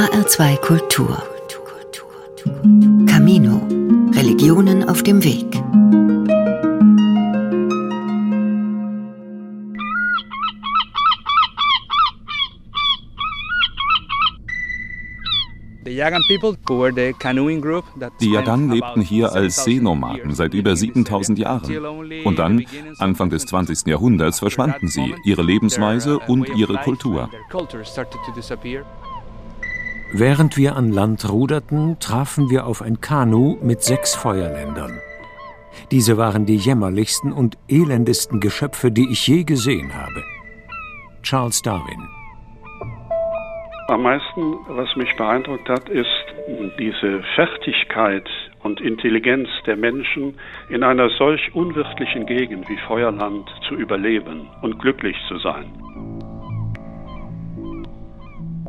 HR2 Kultur. Camino. Religionen auf dem Weg. Die Yagan lebten hier als Seenomaden seit über 7000 Jahren. Und dann, Anfang des 20. Jahrhunderts, verschwanden sie, ihre Lebensweise und ihre Kultur. Während wir an Land ruderten, trafen wir auf ein Kanu mit sechs Feuerländern. Diese waren die jämmerlichsten und elendesten Geschöpfe, die ich je gesehen habe. Charles Darwin am meisten, was mich beeindruckt hat, ist diese Fertigkeit und Intelligenz der Menschen, in einer solch unwirtlichen Gegend wie Feuerland zu überleben und glücklich zu sein.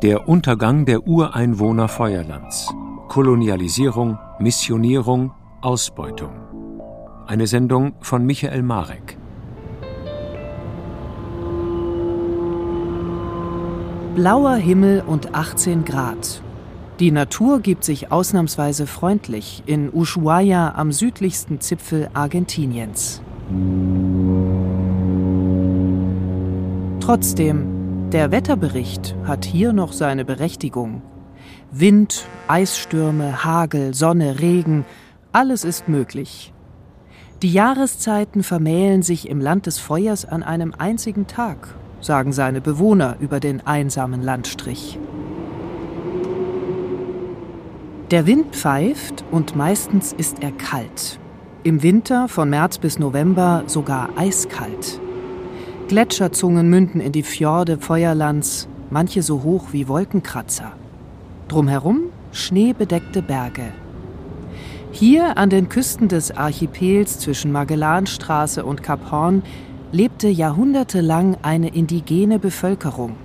Der Untergang der Ureinwohner Feuerlands. Kolonialisierung, Missionierung, Ausbeutung. Eine Sendung von Michael Marek. Blauer Himmel und 18 Grad. Die Natur gibt sich ausnahmsweise freundlich in Ushuaia am südlichsten Zipfel Argentiniens. Trotzdem, der Wetterbericht hat hier noch seine Berechtigung. Wind, Eisstürme, Hagel, Sonne, Regen, alles ist möglich. Die Jahreszeiten vermählen sich im Land des Feuers an einem einzigen Tag sagen seine Bewohner über den einsamen Landstrich. Der Wind pfeift und meistens ist er kalt. Im Winter von März bis November sogar eiskalt. Gletscherzungen münden in die Fjorde Feuerlands, manche so hoch wie Wolkenkratzer. Drumherum schneebedeckte Berge. Hier an den Küsten des Archipels zwischen Magellanstraße und Kap Horn lebte jahrhundertelang eine indigene Bevölkerung.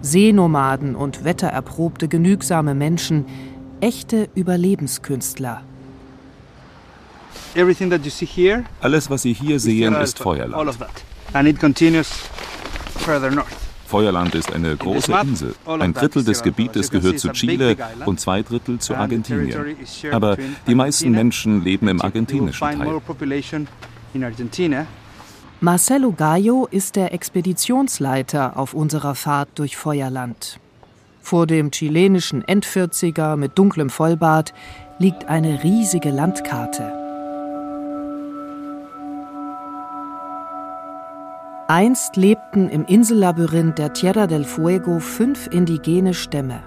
Seenomaden und wettererprobte genügsame Menschen, echte Überlebenskünstler. Alles, was Sie hier sehen, ist Feuerland. Feuerland ist eine große Insel. Ein Drittel des Gebietes gehört zu Chile und zwei Drittel zu Argentinien. Aber die meisten Menschen leben im argentinischen Teil. Marcelo Gallo ist der Expeditionsleiter auf unserer Fahrt durch Feuerland. Vor dem chilenischen Endvierziger mit dunklem Vollbart liegt eine riesige Landkarte. Einst lebten im Insellabyrinth der Tierra del Fuego fünf indigene Stämme.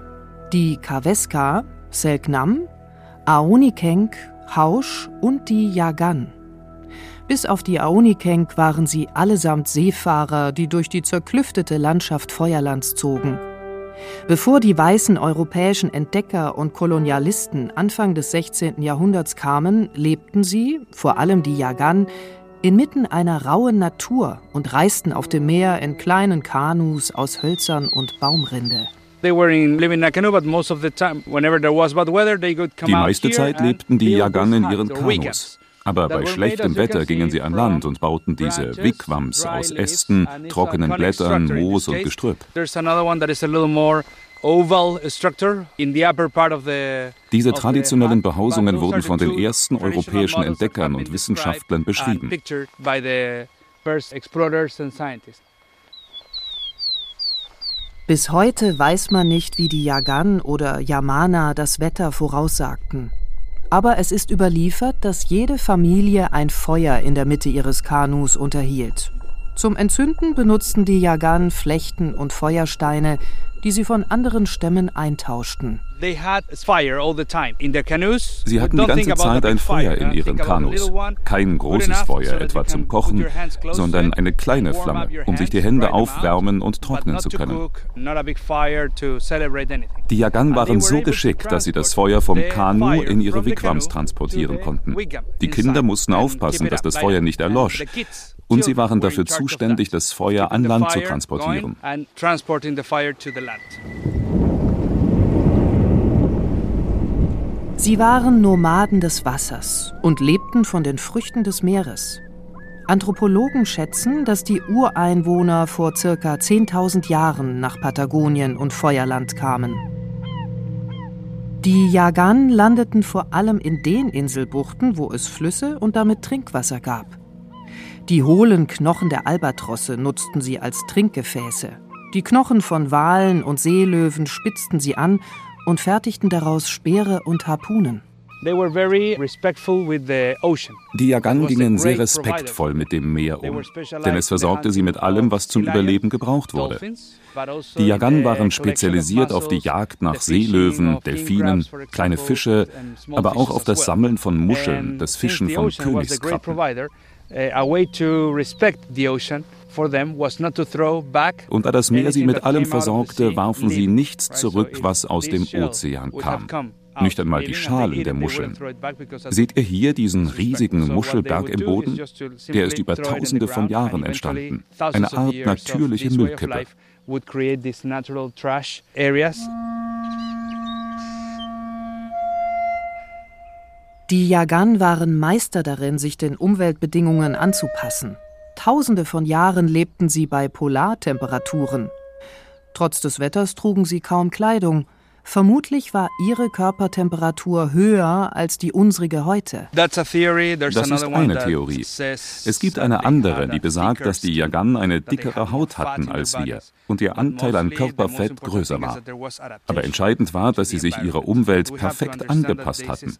Die Kavesca, Selknam, Aonikenk, Hausch und die Yagan. Bis auf die Aonikenk waren sie allesamt Seefahrer, die durch die zerklüftete Landschaft Feuerlands zogen. Bevor die weißen europäischen Entdecker und Kolonialisten Anfang des 16. Jahrhunderts kamen, lebten sie, vor allem die Yagan, inmitten einer rauen Natur und reisten auf dem Meer in kleinen Kanus aus Hölzern und Baumrinde. Die meiste Zeit lebten die Yagan in ihren Kanus. Aber bei schlechtem Wetter gingen sie an Land und bauten diese Wigwams aus Ästen, trockenen Blättern, Moos und Gestrüpp. Diese traditionellen Behausungen wurden von den ersten europäischen Entdeckern und Wissenschaftlern beschrieben. Bis heute weiß man nicht, wie die Yagan oder Yamana das Wetter voraussagten. Aber es ist überliefert, dass jede Familie ein Feuer in der Mitte ihres Kanus unterhielt. Zum Entzünden benutzten die Yagan Flechten und Feuersteine, die sie von anderen Stämmen eintauschten. Sie hatten die ganze Zeit ein Feuer in ihren Kanus. Kein großes Feuer, etwa zum Kochen, sondern eine kleine Flamme, um sich die Hände aufwärmen und trocknen zu können. Die Yagan waren so geschickt, dass sie das Feuer vom Kanu in ihre Wigwams transportieren konnten. Die Kinder mussten aufpassen, dass das Feuer nicht erlosch. Und sie waren dafür zuständig, das Feuer an Land zu transportieren. Sie waren Nomaden des Wassers und lebten von den Früchten des Meeres. Anthropologen schätzen, dass die Ureinwohner vor circa 10.000 Jahren nach Patagonien und Feuerland kamen. Die Yagan landeten vor allem in den Inselbuchten, wo es Flüsse und damit Trinkwasser gab. Die hohlen Knochen der Albatrosse nutzten sie als Trinkgefäße. Die Knochen von Walen und Seelöwen spitzten sie an und fertigten daraus Speere und Harpunen. Die Yagan gingen sehr respektvoll mit dem Meer um, denn es versorgte sie mit allem, was zum Überleben gebraucht wurde. Also die Yagan waren spezialisiert auf die Jagd nach Seelöwen, Delfinen, kleine Fische, aber auch auf das Sammeln von Muscheln, das Fischen von Königskrabben. Und da das Meer sie mit allem versorgte, warfen sie nichts zurück, was aus dem Ozean kam. Nicht einmal die Schalen der Muscheln. Seht ihr hier diesen riesigen Muschelberg im Boden? Der ist über tausende von Jahren entstanden. Eine Art natürliche Müllkippe. Die Yagan waren Meister darin, sich den Umweltbedingungen anzupassen. Tausende von Jahren lebten sie bei Polartemperaturen. Trotz des Wetters trugen sie kaum Kleidung. Vermutlich war ihre Körpertemperatur höher als die unsrige heute. Das ist eine Theorie. Es gibt eine andere, die besagt, dass die Yagan eine dickere Haut hatten als wir und ihr Anteil an Körperfett größer war. Aber entscheidend war, dass sie sich ihrer Umwelt perfekt angepasst hatten.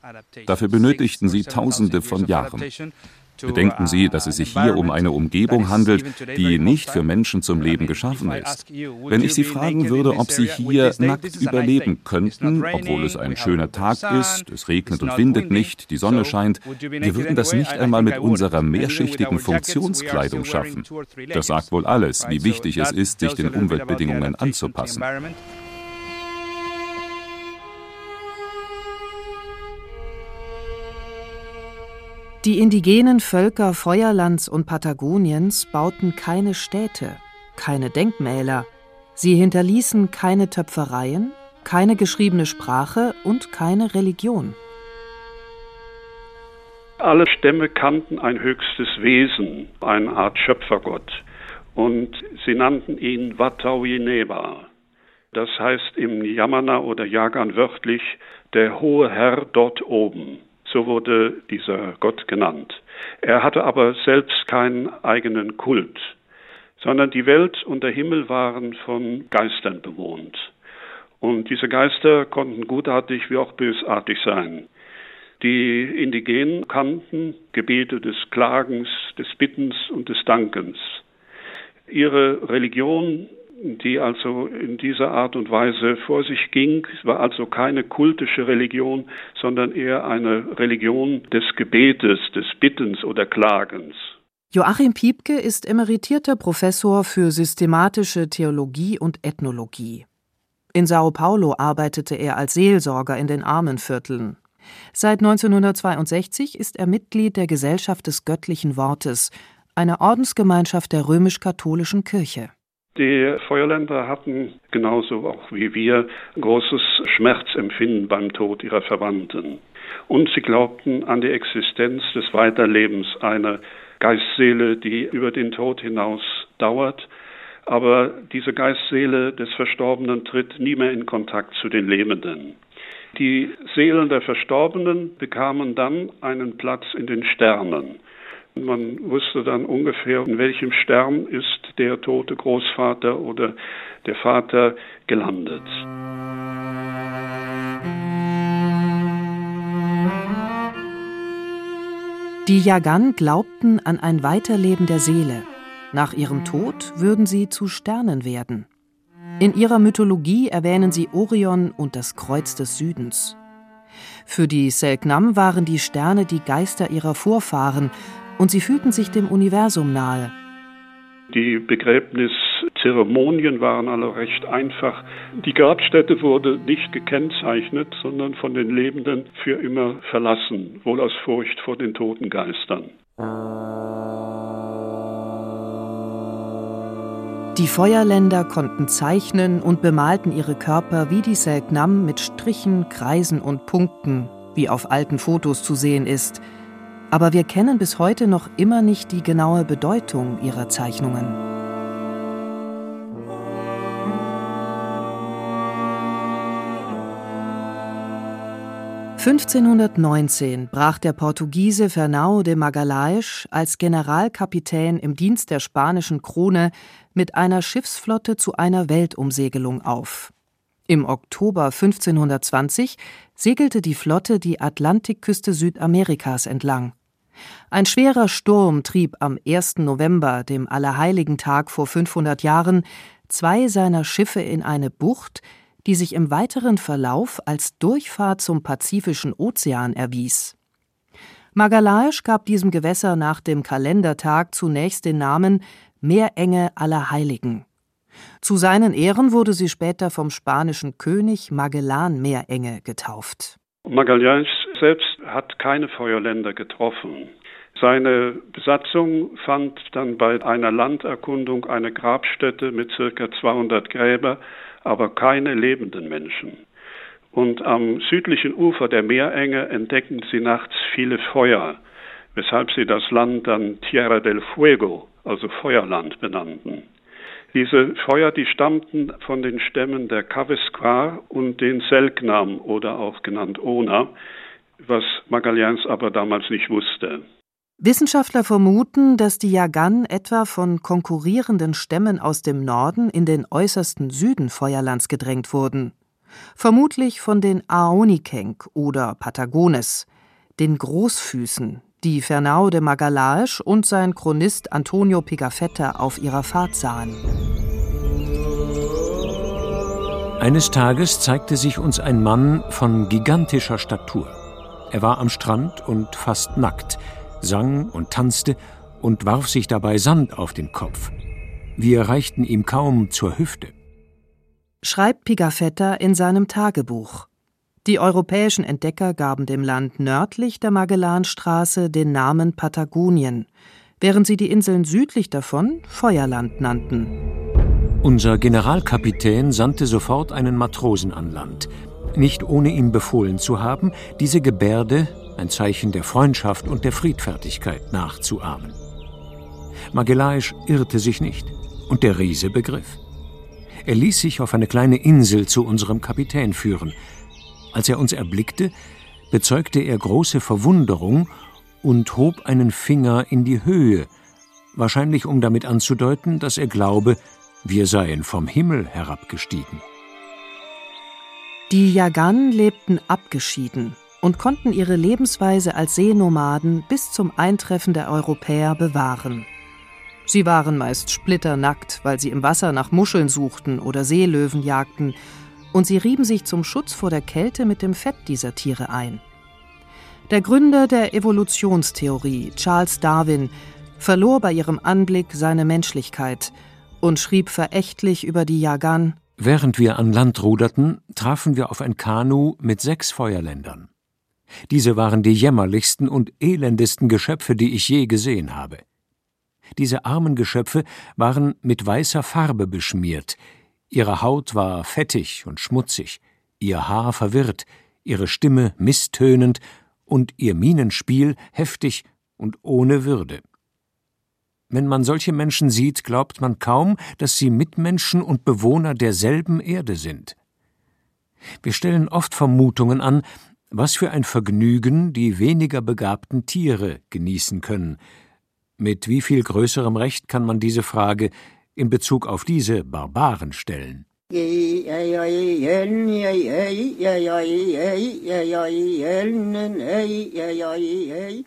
Dafür benötigten sie Tausende von Jahren. Bedenken Sie, dass es sich hier um eine Umgebung handelt, die nicht für Menschen zum Leben geschaffen ist. Wenn ich Sie fragen würde, ob Sie hier nackt überleben könnten, obwohl es ein schöner Tag ist, es regnet und windet nicht, die Sonne scheint, wir würden das nicht einmal mit unserer mehrschichtigen Funktionskleidung schaffen. Das sagt wohl alles, wie wichtig es ist, sich den Umweltbedingungen anzupassen. Die indigenen Völker Feuerlands und Patagoniens bauten keine Städte, keine Denkmäler. Sie hinterließen keine Töpfereien, keine geschriebene Sprache und keine Religion. Alle Stämme kannten ein höchstes Wesen, eine Art Schöpfergott, und sie nannten ihn Watauineba. Das heißt im Yamana oder Yagan wörtlich der hohe Herr dort oben. So wurde dieser Gott genannt. Er hatte aber selbst keinen eigenen Kult, sondern die Welt und der Himmel waren von Geistern bewohnt. Und diese Geister konnten gutartig wie auch bösartig sein. Die Indigenen kannten Gebete des Klagens, des Bittens und des Dankens. Ihre Religion die also in dieser Art und Weise vor sich ging. Es war also keine kultische Religion, sondern eher eine Religion des Gebetes, des Bittens oder Klagens. Joachim Piepke ist emeritierter Professor für systematische Theologie und Ethnologie. In Sao Paulo arbeitete er als Seelsorger in den Armenvierteln. Seit 1962 ist er Mitglied der Gesellschaft des göttlichen Wortes, einer Ordensgemeinschaft der römisch-katholischen Kirche. Die Feuerländer hatten genauso auch wie wir großes Schmerzempfinden beim Tod ihrer Verwandten. Und sie glaubten an die Existenz des Weiterlebens einer Geistseele, die über den Tod hinaus dauert. Aber diese Geistseele des Verstorbenen tritt nie mehr in Kontakt zu den Lebenden. Die Seelen der Verstorbenen bekamen dann einen Platz in den Sternen. Man wusste dann ungefähr, in welchem Stern ist der tote Großvater oder der Vater gelandet. Die Yagan glaubten an ein Weiterleben der Seele. Nach ihrem Tod würden sie zu Sternen werden. In ihrer Mythologie erwähnen sie Orion und das Kreuz des Südens. Für die Selknam waren die Sterne die Geister ihrer Vorfahren und sie fühlten sich dem Universum nahe. Die Begräbniszeremonien waren alle recht einfach. Die Grabstätte wurde nicht gekennzeichnet, sondern von den Lebenden für immer verlassen, wohl aus Furcht vor den toten Geistern. Die Feuerländer konnten zeichnen und bemalten ihre Körper wie die Selknam mit Strichen, Kreisen und Punkten, wie auf alten Fotos zu sehen ist – aber wir kennen bis heute noch immer nicht die genaue Bedeutung ihrer Zeichnungen. 1519 brach der Portugiese Fernão de Magalhães als Generalkapitän im Dienst der spanischen Krone mit einer Schiffsflotte zu einer Weltumsegelung auf. Im Oktober 1520 segelte die Flotte die Atlantikküste Südamerikas entlang. Ein schwerer Sturm trieb am 1. November, dem Allerheiligentag vor 500 Jahren, zwei seiner Schiffe in eine Bucht, die sich im weiteren Verlauf als Durchfahrt zum Pazifischen Ozean erwies. Magalhães gab diesem Gewässer nach dem Kalendertag zunächst den Namen Meerenge aller Heiligen. Zu seinen Ehren wurde sie später vom spanischen König Magellan Meerenge getauft. Magalhães selbst hat keine Feuerländer getroffen. Seine Besatzung fand dann bei einer Landerkundung eine Grabstätte mit circa 200 Gräber, aber keine lebenden Menschen. Und am südlichen Ufer der Meerenge entdecken sie nachts viele Feuer, weshalb sie das Land dann Tierra del Fuego, also Feuerland, benannten. Diese Feuer, die stammten von den Stämmen der Kavesquar und den Selknam oder auch genannt Ona, was Magalhães aber damals nicht wusste. Wissenschaftler vermuten, dass die Yagan etwa von konkurrierenden Stämmen aus dem Norden in den äußersten Süden Feuerlands gedrängt wurden. Vermutlich von den Aonikenk oder Patagones, den Großfüßen, die Fernão de Magalhães und sein Chronist Antonio Pigafetta auf ihrer Fahrt sahen. Eines Tages zeigte sich uns ein Mann von gigantischer Statur. Er war am Strand und fast nackt, sang und tanzte und warf sich dabei Sand auf den Kopf. Wir reichten ihm kaum zur Hüfte. Schreibt Pigafetta in seinem Tagebuch. Die europäischen Entdecker gaben dem Land nördlich der Magellanstraße den Namen Patagonien, während sie die Inseln südlich davon Feuerland nannten. Unser Generalkapitän sandte sofort einen Matrosen an Land, nicht ohne ihm befohlen zu haben, diese Gebärde, ein Zeichen der Freundschaft und der Friedfertigkeit, nachzuahmen. Magelhães irrte sich nicht, und der Riese begriff. Er ließ sich auf eine kleine Insel zu unserem Kapitän führen, als er uns erblickte, bezeugte er große Verwunderung und hob einen Finger in die Höhe, wahrscheinlich um damit anzudeuten, dass er glaube, wir seien vom Himmel herabgestiegen. Die Yagan lebten abgeschieden und konnten ihre Lebensweise als Seenomaden bis zum Eintreffen der Europäer bewahren. Sie waren meist splitternackt, weil sie im Wasser nach Muscheln suchten oder Seelöwen jagten und sie rieben sich zum Schutz vor der Kälte mit dem Fett dieser Tiere ein. Der Gründer der Evolutionstheorie, Charles Darwin, verlor bei ihrem Anblick seine Menschlichkeit und schrieb verächtlich über die Jagan Während wir an Land ruderten, trafen wir auf ein Kanu mit sechs Feuerländern. Diese waren die jämmerlichsten und elendesten Geschöpfe, die ich je gesehen habe. Diese armen Geschöpfe waren mit weißer Farbe beschmiert, Ihre Haut war fettig und schmutzig, ihr Haar verwirrt, ihre Stimme misstönend und ihr Mienenspiel heftig und ohne Würde. Wenn man solche Menschen sieht, glaubt man kaum, dass sie Mitmenschen und Bewohner derselben Erde sind. Wir stellen oft Vermutungen an, was für ein Vergnügen die weniger begabten Tiere genießen können. Mit wie viel größerem Recht kann man diese Frage in Bezug auf diese Barbaren stellen.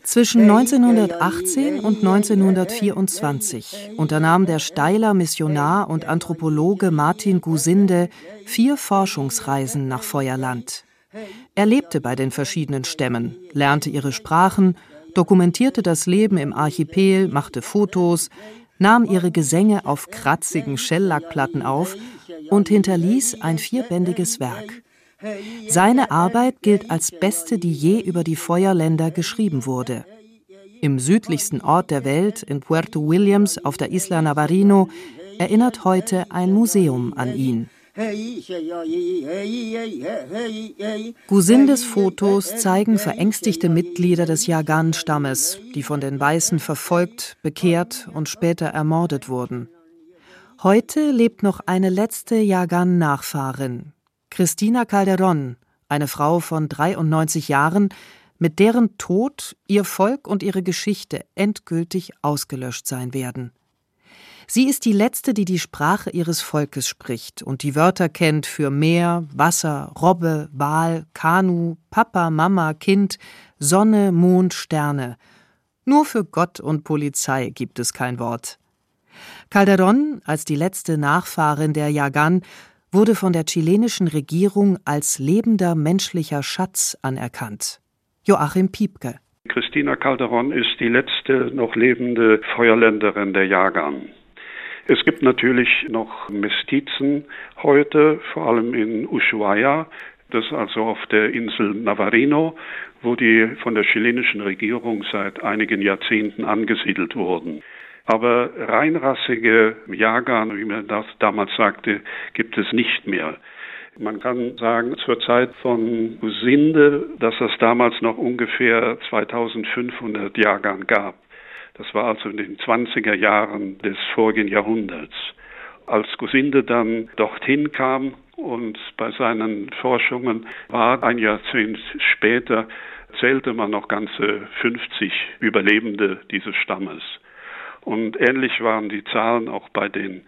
Zwischen 1918 und 1924 unternahm der Steiler Missionar und Anthropologe Martin Gusinde vier Forschungsreisen nach Feuerland. Er lebte bei den verschiedenen Stämmen, lernte ihre Sprachen, dokumentierte das Leben im Archipel, machte Fotos, nahm ihre Gesänge auf kratzigen Schelllackplatten auf und hinterließ ein vierbändiges Werk. Seine Arbeit gilt als beste, die je über die Feuerländer geschrieben wurde. Im südlichsten Ort der Welt, in Puerto Williams auf der Isla Navarino, erinnert heute ein Museum an ihn. Gusindes Fotos zeigen verängstigte Mitglieder des Yagan-Stammes, die von den Weißen verfolgt, bekehrt und später ermordet wurden. Heute lebt noch eine letzte Yagan-Nachfahrin, Cristina Calderon, eine Frau von 93 Jahren, mit deren Tod ihr Volk und ihre Geschichte endgültig ausgelöscht sein werden. Sie ist die letzte, die die Sprache ihres Volkes spricht und die Wörter kennt für Meer, Wasser, Robbe, Wal, Kanu, Papa, Mama, Kind, Sonne, Mond, Sterne. Nur für Gott und Polizei gibt es kein Wort. Calderón, als die letzte Nachfahrin der Yagan, wurde von der chilenischen Regierung als lebender menschlicher Schatz anerkannt. Joachim Piepke. Christina Calderón ist die letzte noch lebende Feuerländerin der Yagan. Es gibt natürlich noch Mestizen heute, vor allem in Ushuaia, das ist also auf der Insel Navarino, wo die von der chilenischen Regierung seit einigen Jahrzehnten angesiedelt wurden. Aber reinrassige Jagan, wie man das damals sagte, gibt es nicht mehr. Man kann sagen, zur Zeit von Usinde, dass es damals noch ungefähr 2500 Jagan gab. Das war also in den 20er Jahren des vorigen Jahrhunderts. Als Gusinde dann dorthin kam und bei seinen Forschungen war ein Jahrzehnt später, zählte man noch ganze 50 Überlebende dieses Stammes. Und ähnlich waren die Zahlen auch bei den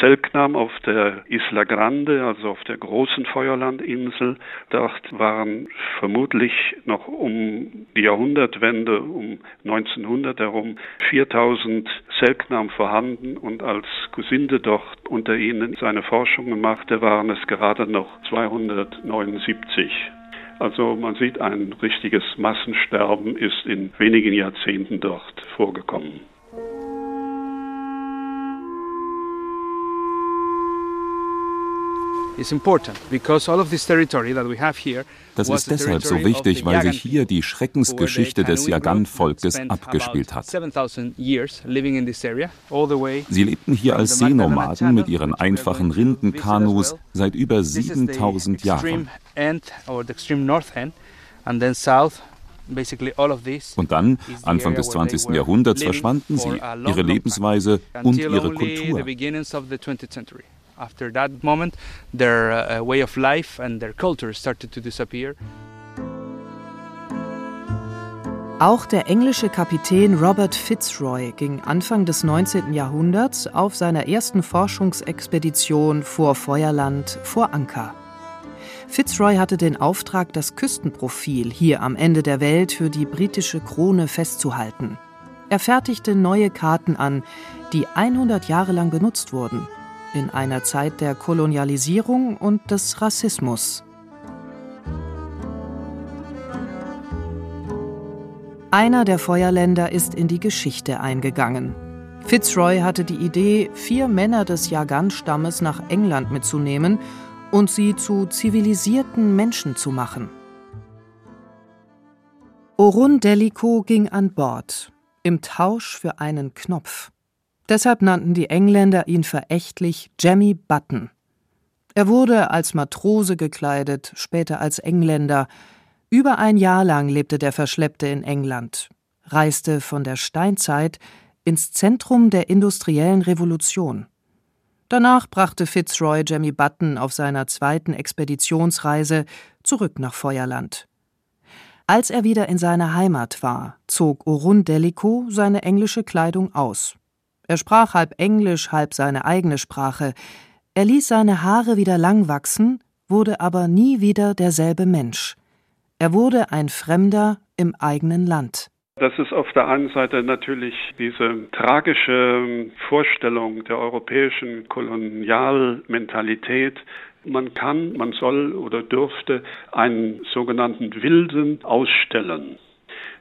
Selknam auf der Isla Grande, also auf der großen Feuerlandinsel. Dort waren vermutlich noch um die Jahrhundertwende, um 1900 herum, 4000 Selknam vorhanden und als Kusinde dort unter ihnen seine Forschungen machte, waren es gerade noch 279. Also man sieht, ein richtiges Massensterben ist in wenigen Jahrzehnten dort vorgekommen. Das ist deshalb so wichtig, weil sich hier die Schreckensgeschichte des Yagan-Volkes abgespielt hat. Sie lebten hier als Seenomaden mit ihren einfachen Rindenkanus seit über 7000 Jahren. Und dann, Anfang des 20. Jahrhunderts, verschwanden sie, ihre Lebensweise und ihre Kultur. After that moment, their uh, way of life and their culture started to disappear. Auch der englische Kapitän Robert Fitzroy ging Anfang des 19. Jahrhunderts auf seiner ersten Forschungsexpedition vor Feuerland vor Anker. Fitzroy hatte den Auftrag, das Küstenprofil hier am Ende der Welt für die britische Krone festzuhalten. Er fertigte neue Karten an, die 100 Jahre lang benutzt wurden in einer Zeit der Kolonialisierung und des Rassismus. Einer der Feuerländer ist in die Geschichte eingegangen. Fitzroy hatte die Idee, vier Männer des Yagan-Stammes nach England mitzunehmen und sie zu zivilisierten Menschen zu machen. Orun Delico ging an Bord, im Tausch für einen Knopf. Deshalb nannten die Engländer ihn verächtlich Jemmy Button. Er wurde als Matrose gekleidet, später als Engländer. Über ein Jahr lang lebte der Verschleppte in England, reiste von der Steinzeit ins Zentrum der industriellen Revolution. Danach brachte Fitzroy Jemmy Button auf seiner zweiten Expeditionsreise zurück nach Feuerland. Als er wieder in seiner Heimat war, zog Orun Delico seine englische Kleidung aus er sprach halb Englisch, halb seine eigene Sprache. Er ließ seine Haare wieder lang wachsen, wurde aber nie wieder derselbe Mensch. Er wurde ein Fremder im eigenen Land. Das ist auf der einen Seite natürlich diese tragische Vorstellung der europäischen Kolonialmentalität. Man kann, man soll oder dürfte einen sogenannten Wilden ausstellen.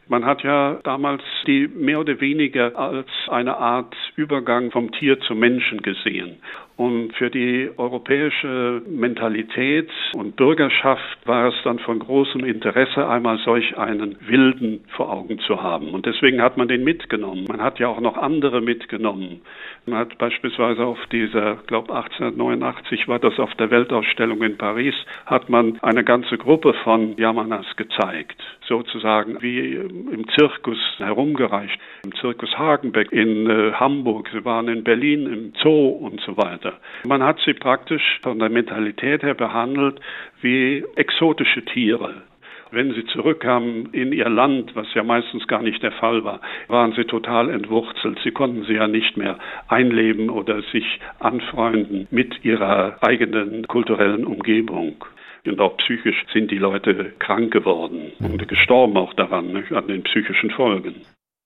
Man hat ja damals die mehr oder weniger als eine Art Übergang vom Tier zum Menschen gesehen. Und für die europäische Mentalität und Bürgerschaft war es dann von großem Interesse, einmal solch einen Wilden vor Augen zu haben. Und deswegen hat man den mitgenommen. Man hat ja auch noch andere mitgenommen. Man hat beispielsweise auf dieser, glaube 1889 war das auf der Weltausstellung in Paris, hat man eine ganze Gruppe von Yamanas gezeigt. Sozusagen wie im Zirkus herumgereicht. Im Zirkus Hagenbeck in äh, Hamburg, sie waren in Berlin im Zoo und so weiter. Geschlechter. Man hat sie praktisch von der Mentalität her behandelt wie exotische Tiere. Wenn sie zurückkamen in ihr Land, was ja meistens gar nicht der Fall war, waren sie total entwurzelt. Sie konnten sie ja nicht mehr einleben oder sich anfreunden mit ihrer eigenen kulturellen Umgebung. Und auch psychisch sind die Leute krank geworden und gestorben auch daran, an den psychischen Folgen.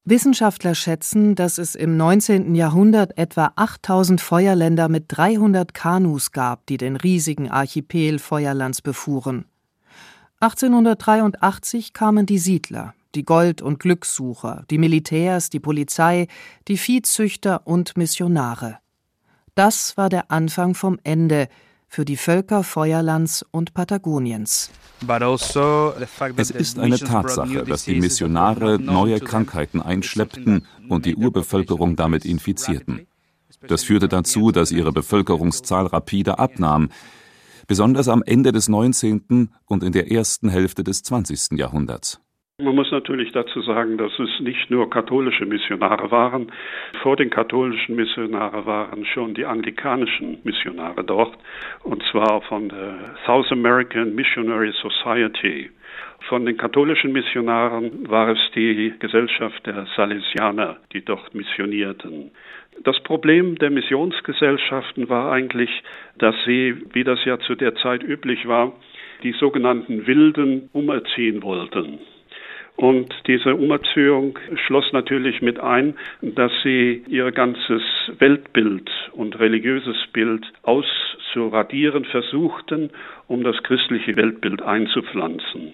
Wissenschaftler schätzen, dass es im 19. Jahrhundert etwa 8000 Feuerländer mit 300 Kanus gab, die den riesigen Archipel Feuerlands befuhren. 1883 kamen die Siedler, die Gold- und Glückssucher, die Militärs, die Polizei, die Viehzüchter und Missionare. Das war der Anfang vom Ende für die Völker Feuerlands und Patagoniens. Also es ist eine Tatsache, dass die Missionare neue Krankheiten einschleppten und die Urbevölkerung damit infizierten. Das führte dazu, dass ihre Bevölkerungszahl rapide abnahm, besonders am Ende des 19. und in der ersten Hälfte des 20. Jahrhunderts. Man muss natürlich dazu sagen, dass es nicht nur katholische Missionare waren. Vor den katholischen Missionaren waren schon die anglikanischen Missionare dort, und zwar von der South American Missionary Society. Von den katholischen Missionaren war es die Gesellschaft der Salesianer, die dort missionierten. Das Problem der Missionsgesellschaften war eigentlich, dass sie, wie das ja zu der Zeit üblich war, die sogenannten Wilden umerziehen wollten. Und diese Umerziehung schloss natürlich mit ein, dass sie ihr ganzes Weltbild und religiöses Bild auszuradieren versuchten, um das christliche Weltbild einzupflanzen.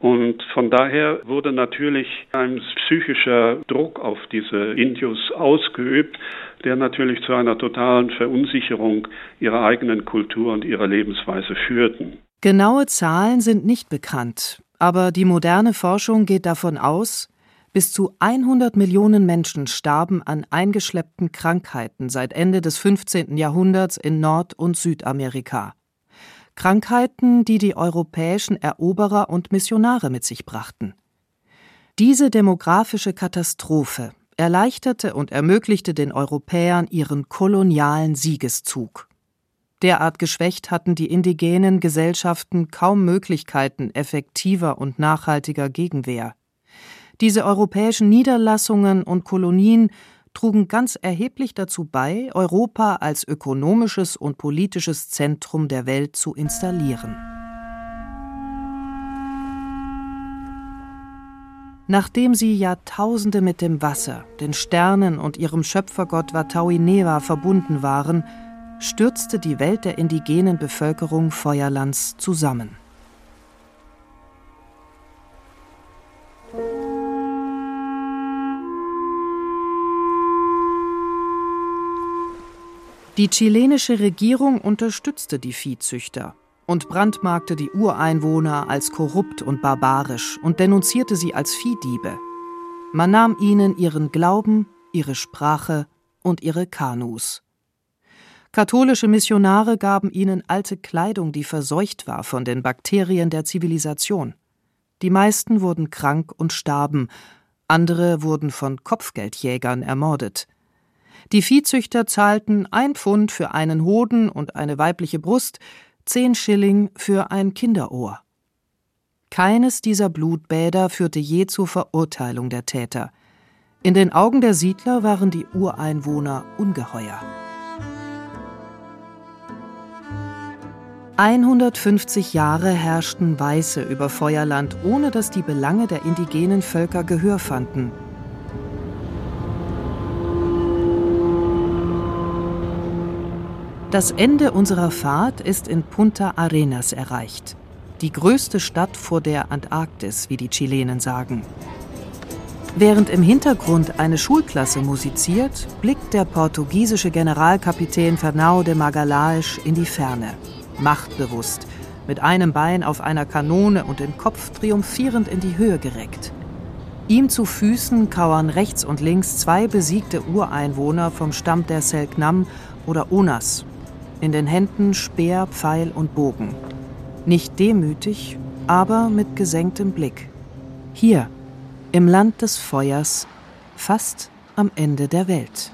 Und von daher wurde natürlich ein psychischer Druck auf diese Indios ausgeübt, der natürlich zu einer totalen Verunsicherung ihrer eigenen Kultur und ihrer Lebensweise führten. Genaue Zahlen sind nicht bekannt, aber die moderne Forschung geht davon aus, bis zu 100 Millionen Menschen starben an eingeschleppten Krankheiten seit Ende des 15. Jahrhunderts in Nord- und Südamerika. Krankheiten, die die europäischen Eroberer und Missionare mit sich brachten. Diese demografische Katastrophe erleichterte und ermöglichte den Europäern ihren kolonialen Siegeszug. Derart geschwächt hatten die indigenen Gesellschaften kaum Möglichkeiten effektiver und nachhaltiger Gegenwehr. Diese europäischen Niederlassungen und Kolonien trugen ganz erheblich dazu bei, Europa als ökonomisches und politisches Zentrum der Welt zu installieren. Nachdem sie Jahrtausende mit dem Wasser, den Sternen und ihrem Schöpfergott Watauineva verbunden waren, stürzte die Welt der indigenen Bevölkerung Feuerlands zusammen. Die chilenische Regierung unterstützte die Viehzüchter und brandmarkte die Ureinwohner als korrupt und barbarisch und denunzierte sie als Viehdiebe. Man nahm ihnen ihren Glauben, ihre Sprache und ihre Kanus. Katholische Missionare gaben ihnen alte Kleidung, die verseucht war von den Bakterien der Zivilisation. Die meisten wurden krank und starben, andere wurden von Kopfgeldjägern ermordet. Die Viehzüchter zahlten ein Pfund für einen Hoden und eine weibliche Brust, zehn Schilling für ein Kinderohr. Keines dieser Blutbäder führte je zur Verurteilung der Täter. In den Augen der Siedler waren die Ureinwohner ungeheuer. 150 Jahre herrschten Weiße über Feuerland, ohne dass die Belange der indigenen Völker Gehör fanden. Das Ende unserer Fahrt ist in Punta Arenas erreicht. Die größte Stadt vor der Antarktis, wie die Chilenen sagen. Während im Hintergrund eine Schulklasse musiziert, blickt der portugiesische Generalkapitän Fernão de Magalhães in die Ferne. Machtbewusst, mit einem Bein auf einer Kanone und den Kopf triumphierend in die Höhe gereckt. Ihm zu Füßen kauern rechts und links zwei besiegte Ureinwohner vom Stamm der Selknam oder Onas, in den Händen Speer, Pfeil und Bogen. Nicht demütig, aber mit gesenktem Blick. Hier, im Land des Feuers, fast am Ende der Welt.